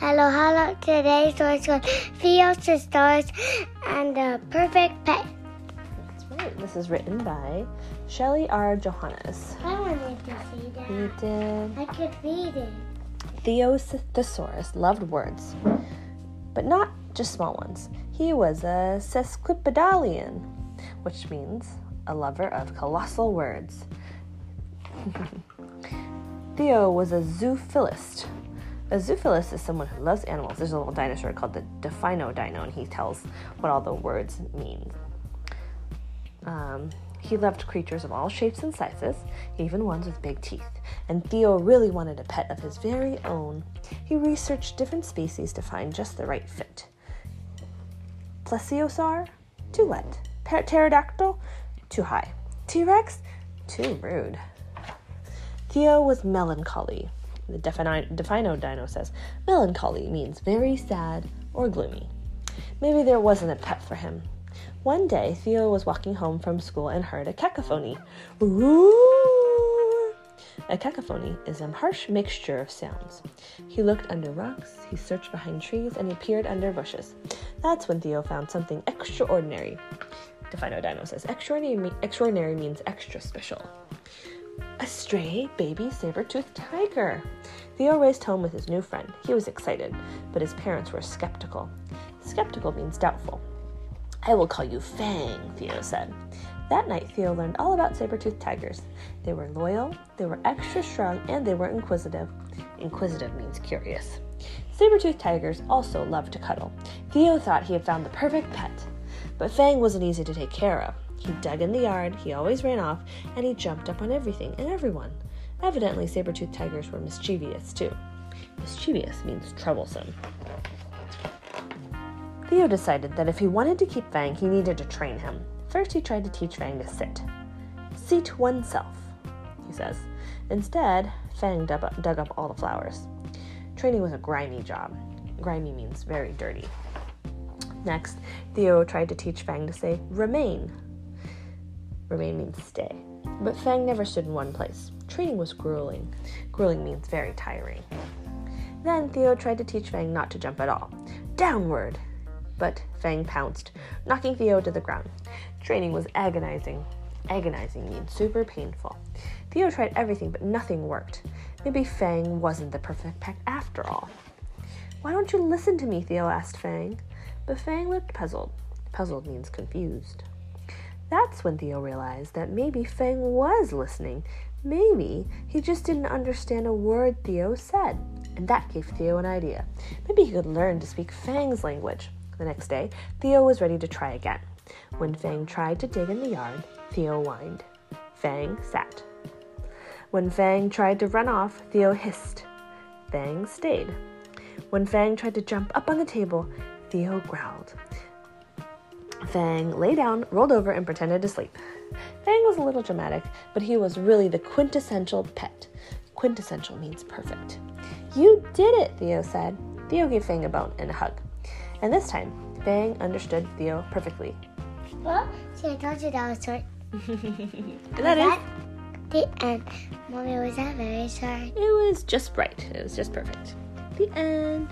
Hello, hello. Today's story is called Theo TheSaurus and the Perfect Pet. That's right. This is written by Shelli R. Johannes. I wanted to see that. He did. I could read it. Theos Thesaurus loved words, but not just small ones. He was a sesquipedalian, which means a lover of colossal words. Theo was a zoophilist. A zoophilist is someone who loves animals. There's a little dinosaur called the Defino Dino, and he tells what all the words mean. Um, he loved creatures of all shapes and sizes, even ones with big teeth. And Theo really wanted a pet of his very own. He researched different species to find just the right fit. Plesiosaur? Too wet. Pterodactyl? Too high. T Rex? Too rude. Theo was melancholy. The Defino, Defino Dino says melancholy means very sad or gloomy. Maybe there wasn't a pet for him. One day, Theo was walking home from school and heard a cacophony. Roar! A cacophony is a harsh mixture of sounds. He looked under rocks, he searched behind trees, and he peered under bushes. That's when Theo found something extraordinary. Defino Dino says extraordinary, extraordinary means extra special. A stray baby saber-toothed tiger. Theo raced home with his new friend. He was excited, but his parents were skeptical. Skeptical means doubtful. I will call you Fang, Theo said. That night, Theo learned all about saber-toothed tigers. They were loyal, they were extra strong, and they were inquisitive. Inquisitive means curious. Saber-toothed tigers also loved to cuddle. Theo thought he had found the perfect pet. But Fang wasn't easy to take care of. He dug in the yard, he always ran off, and he jumped up on everything and everyone. Evidently, saber-toothed tigers were mischievous too. Mischievous means troublesome. Theo decided that if he wanted to keep Fang, he needed to train him. First, he tried to teach Fang to sit. Seat oneself, he says. Instead, Fang dug up, dug up all the flowers. Training was a grimy job. Grimy means very dirty. Next, Theo tried to teach Fang to say remain. Remain means stay. But Fang never stood in one place. Training was grueling. Grueling means very tiring. Then Theo tried to teach Fang not to jump at all. Downward! But Fang pounced, knocking Theo to the ground. Training was agonizing. Agonizing means super painful. Theo tried everything, but nothing worked. Maybe Fang wasn't the perfect pet after all. Why don't you listen to me? Theo asked Fang. But Fang looked puzzled. Puzzled means confused. That's when Theo realized that maybe Fang was listening. Maybe he just didn't understand a word Theo said. And that gave Theo an idea. Maybe he could learn to speak Fang's language. The next day, Theo was ready to try again. When Fang tried to dig in the yard, Theo whined. Fang sat. When Fang tried to run off, Theo hissed. Fang stayed. When Fang tried to jump up on the table, Theo growled. Fang lay down, rolled over, and pretended to sleep. Fang was a little dramatic, but he was really the quintessential pet. Quintessential means perfect. You did it, Theo said. Theo gave Fang a bone and a hug. And this time, Fang understood Theo perfectly. Well, see, I told you that was short. That is, the end. Mommy, was that very short? it was just right. It was just perfect. The end.